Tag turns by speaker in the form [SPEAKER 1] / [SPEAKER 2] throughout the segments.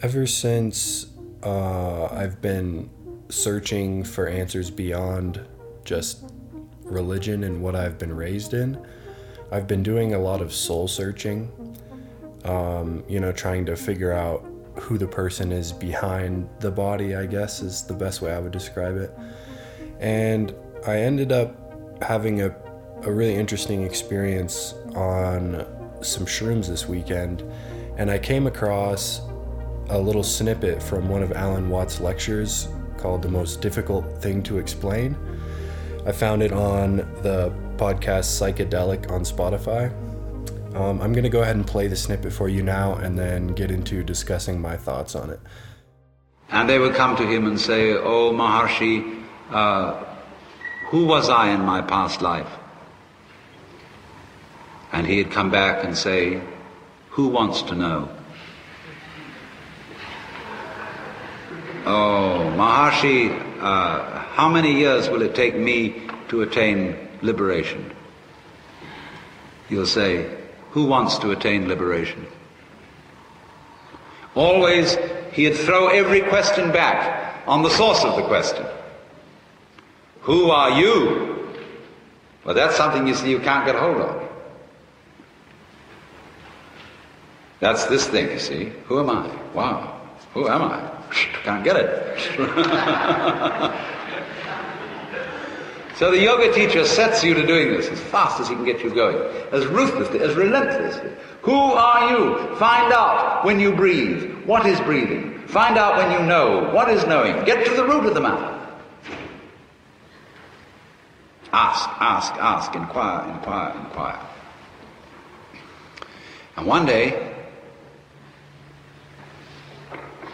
[SPEAKER 1] Ever since uh, I've been searching for answers beyond just religion and what I've been raised in, I've been doing a lot of soul searching. Um, you know, trying to figure out who the person is behind the body, I guess is the best way I would describe it. And I ended up having a, a really interesting experience on some shrooms this weekend. And I came across a little snippet from one of Alan Watts' lectures called The Most Difficult Thing to Explain. I found it on the podcast Psychedelic on Spotify. Um, I'm going to go ahead and play the snippet for you now and then get into discussing my thoughts on it.
[SPEAKER 2] And they would come to him and say, Oh, Maharshi, uh, who was I in my past life? And he'd come back and say, Who wants to know? Oh, Maharshi, uh, how many years will it take me to attain liberation? You'll say, Who wants to attain liberation? Always, he'd throw every question back on the source of the question. Who are you? Well, that's something you see you can't get hold of. That's this thing, you see. Who am I? Wow. Who am I? Can't get it. so the yoga teacher sets you to doing this as fast as he can get you going, as ruthlessly, as relentlessly. Who are you? Find out when you breathe. What is breathing? Find out when you know. What is knowing? Get to the root of the matter. Ask, ask, ask, inquire, inquire, inquire. And one day,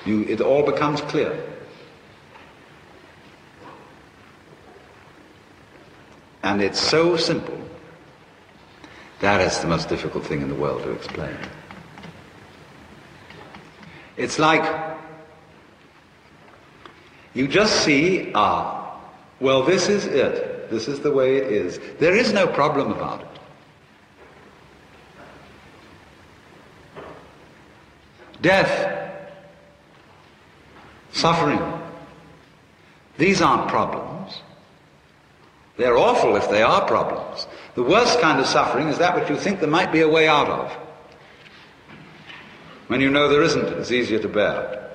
[SPEAKER 2] you, it all becomes clear. And it's so simple. That is the most difficult thing in the world to explain. It's like you just see, ah, well, this is it. This is the way it is. There is no problem about it. Death suffering. These aren't problems. They're awful if they are problems. The worst kind of suffering is that which you think there might be a way out of. When you know there isn't, it's easier to bear.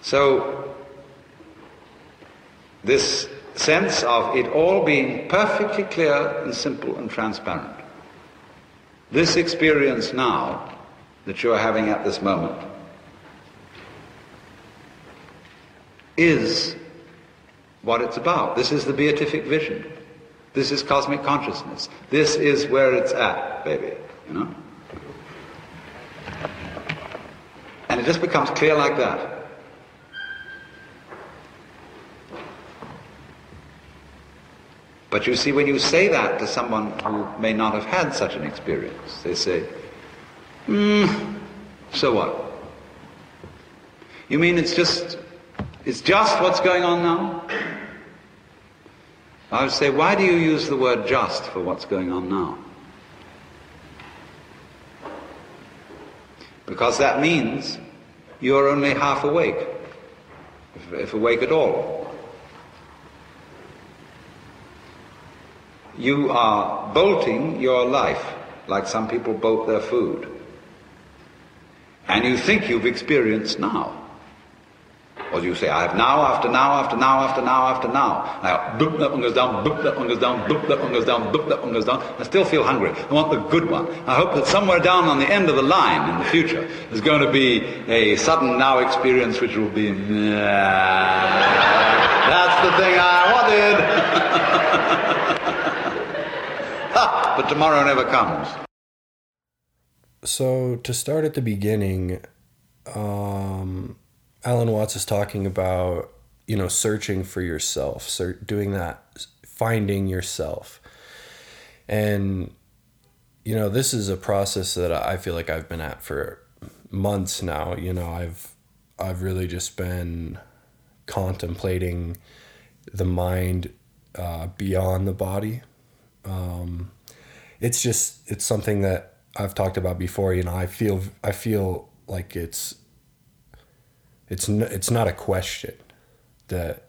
[SPEAKER 2] So, this sense of it all being perfectly clear and simple and transparent. This experience now that you're having at this moment is what it's about. This is the beatific vision. This is cosmic consciousness. This is where it's at, baby, you know? And it just becomes clear like that. But you see, when you say that to someone who may not have had such an experience, they say, Hmm, so what? You mean it's just, it's just what's going on now? I would say, why do you use the word just for what's going on now? Because that means you're only half awake, if, if awake at all. You are bolting your life like some people bolt their food and you think you've experienced now. Or you say, I have now after now after now after now after now. Now, boop, that one goes down, boop, that one goes down, boop, that one goes down, boop, that one goes down. I still feel hungry. I want the good one. I hope that somewhere down on the end of the line in the future there's going to be a sudden now experience which will be, that's the thing I wanted. but tomorrow never comes
[SPEAKER 1] so to start at the beginning, um, Alan Watts is talking about you know searching for yourself, so doing that, finding yourself, and you know this is a process that I feel like I've been at for months now. You know, I've I've really just been contemplating the mind uh, beyond the body. Um, it's just it's something that I've talked about before, you know, I feel I feel like it's it's n- it's not a question that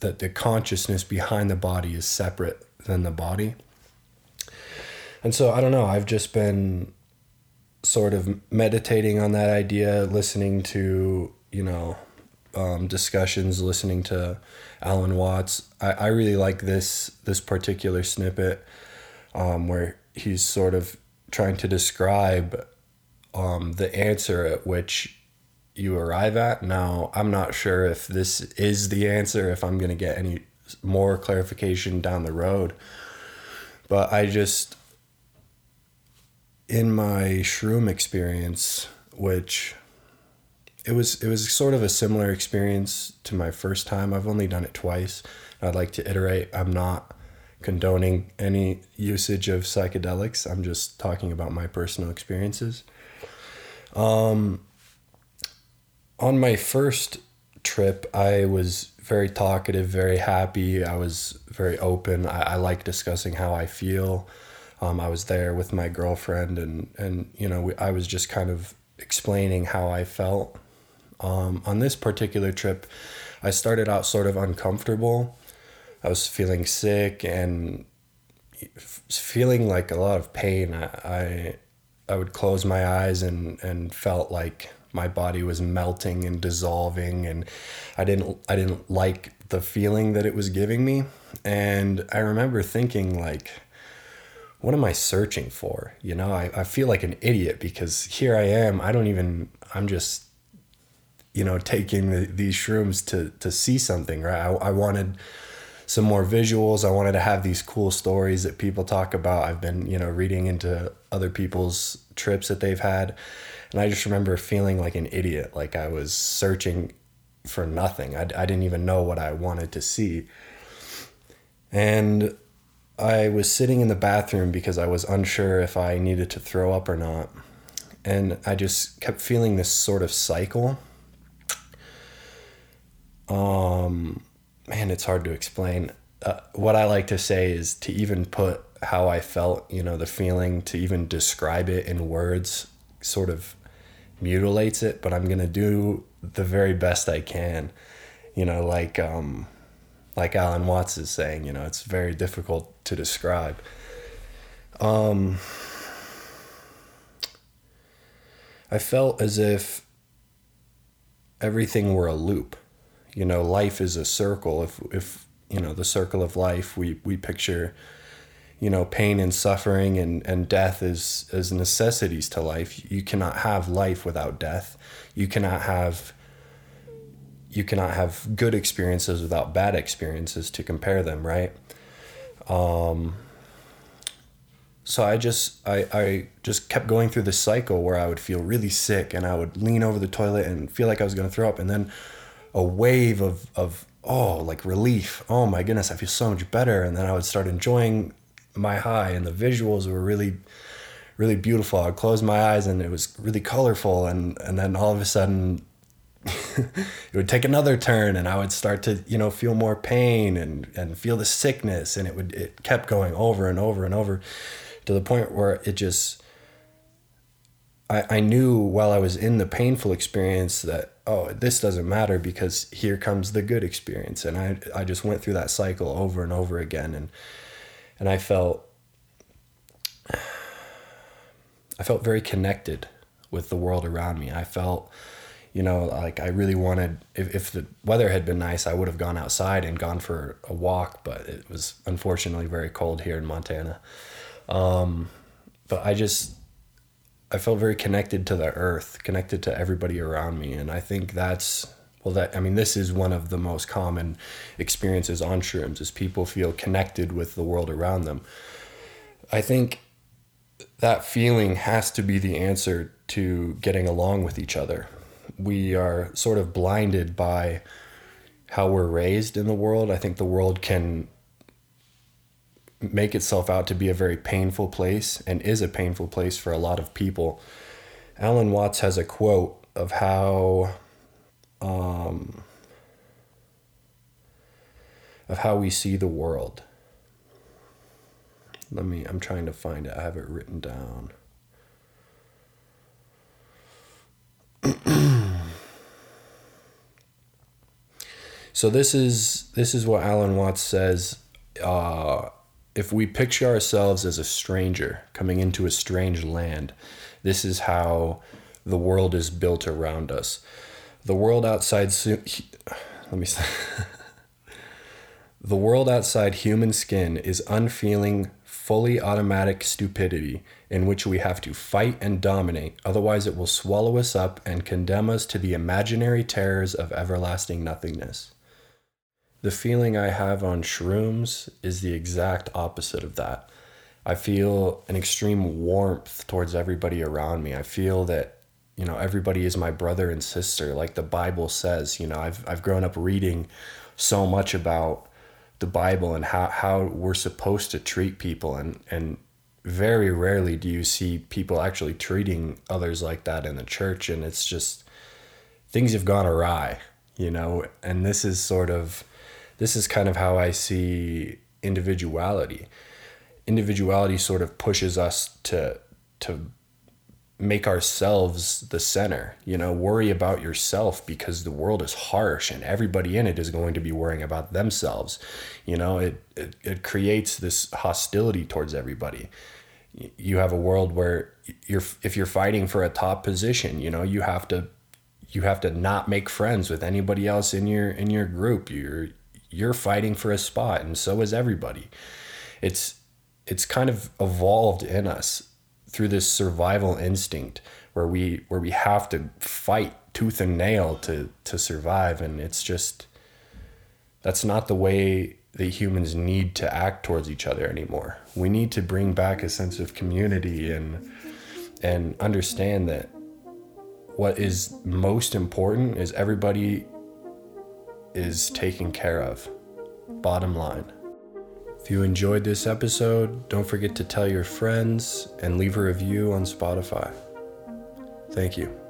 [SPEAKER 1] that the consciousness behind the body is separate than the body. And so I don't know, I've just been sort of meditating on that idea, listening to, you know, um, discussions, listening to Alan Watts. I, I really like this this particular snippet um, where he's sort of trying to describe um, the answer at which you arrive at. Now, I'm not sure if this is the answer, if I'm going to get any more clarification down the road. But I just, in my shroom experience, which it was it was sort of a similar experience to my first time. I've only done it twice. I'd like to iterate. I'm not condoning any usage of psychedelics. I'm just talking about my personal experiences. Um, on my first trip, I was very talkative, very happy. I was very open. I, I like discussing how I feel. Um, I was there with my girlfriend, and and you know, we, I was just kind of explaining how I felt. Um, on this particular trip, I started out sort of uncomfortable. I was feeling sick and feeling like a lot of pain. I, I, I would close my eyes and, and felt like my body was melting and dissolving and I didn't I didn't like the feeling that it was giving me. And I remember thinking like what am I searching for? You know, I, I feel like an idiot because here I am. I don't even I'm just you know taking the, these shrooms to to see something right I, I wanted some more visuals. I wanted to have these cool stories that people talk about. I've been you know reading into other people's trips that they've had. And i just remember feeling like an idiot like i was searching for nothing. I, I didn't even know what i wanted to see. And i was sitting in the bathroom because i was unsure if i needed to throw up or not. And i just kept feeling this sort of cycle. Um, man, it's hard to explain. Uh, what I like to say is to even put how I felt, you know, the feeling, to even describe it in words sort of mutilates it, but I'm going to do the very best I can. You know, like um like Alan Watts is saying, you know, it's very difficult to describe. Um I felt as if everything were a loop you know life is a circle. If if you know the circle of life we we picture you know pain and suffering and and death as as necessities to life. You cannot have life without death. You cannot have you cannot have good experiences without bad experiences to compare them right? Um so I just I, I just kept going through this cycle where I would feel really sick and I would lean over the toilet and feel like I was gonna throw up. And then a wave of of oh like relief. Oh my goodness i feel so much better. And then i would start enjoying my high and the visuals were really really beautiful. I'd close my eyes and it was really colorful. And and then all of a sudden it would take another turn and i would start to you know feel more pain and and feel the sickness. And it would it kept going over and over and over to the point where it just I, I knew while I was in the painful experience that oh, this doesn't matter because here comes the good experience. And I, I just went through that cycle over and over again. And, and I felt, I felt very connected with the world around me. I felt, you know, like I really wanted, if, if the weather had been nice, I would have gone outside and gone for a walk, but it was unfortunately very cold here in Montana. Um, but I just, I felt very connected to the earth, connected to everybody around me. And I think that's, well, that, I mean, this is one of the most common experiences on shrooms is people feel connected with the world around them. I think that feeling has to be the answer to getting along with each other. We are sort of blinded by how we're raised in the world. I think the world can make itself out to be a very painful place and is a painful place for a lot of people. Alan Watts has a quote of how um, of how we see the world. Let me I'm trying to find it. I have it written down. so this is this is what Alan Watts says uh, if we picture ourselves as a stranger coming into a strange land, this is how the world is built around us. The world outside. Let me. Say, the world outside human skin is unfeeling, fully automatic stupidity in which we have to fight and dominate, otherwise, it will swallow us up and condemn us to the imaginary terrors of everlasting nothingness. The feeling I have on shrooms is the exact opposite of that. I feel an extreme warmth towards everybody around me. I feel that, you know, everybody is my brother and sister, like the Bible says. You know, I've, I've grown up reading so much about the Bible and how, how we're supposed to treat people and, and very rarely do you see people actually treating others like that in the church and it's just things have gone awry, you know, and this is sort of this is kind of how I see individuality. Individuality sort of pushes us to to make ourselves the center. You know, worry about yourself because the world is harsh and everybody in it is going to be worrying about themselves. You know, it it, it creates this hostility towards everybody. You have a world where you're if you're fighting for a top position, you know, you have to you have to not make friends with anybody else in your in your group. You're you're fighting for a spot and so is everybody. It's it's kind of evolved in us through this survival instinct where we where we have to fight tooth and nail to to survive and it's just that's not the way that humans need to act towards each other anymore. We need to bring back a sense of community and and understand that what is most important is everybody is taken care of. Bottom line. If you enjoyed this episode, don't forget to tell your friends and leave a review on Spotify. Thank you.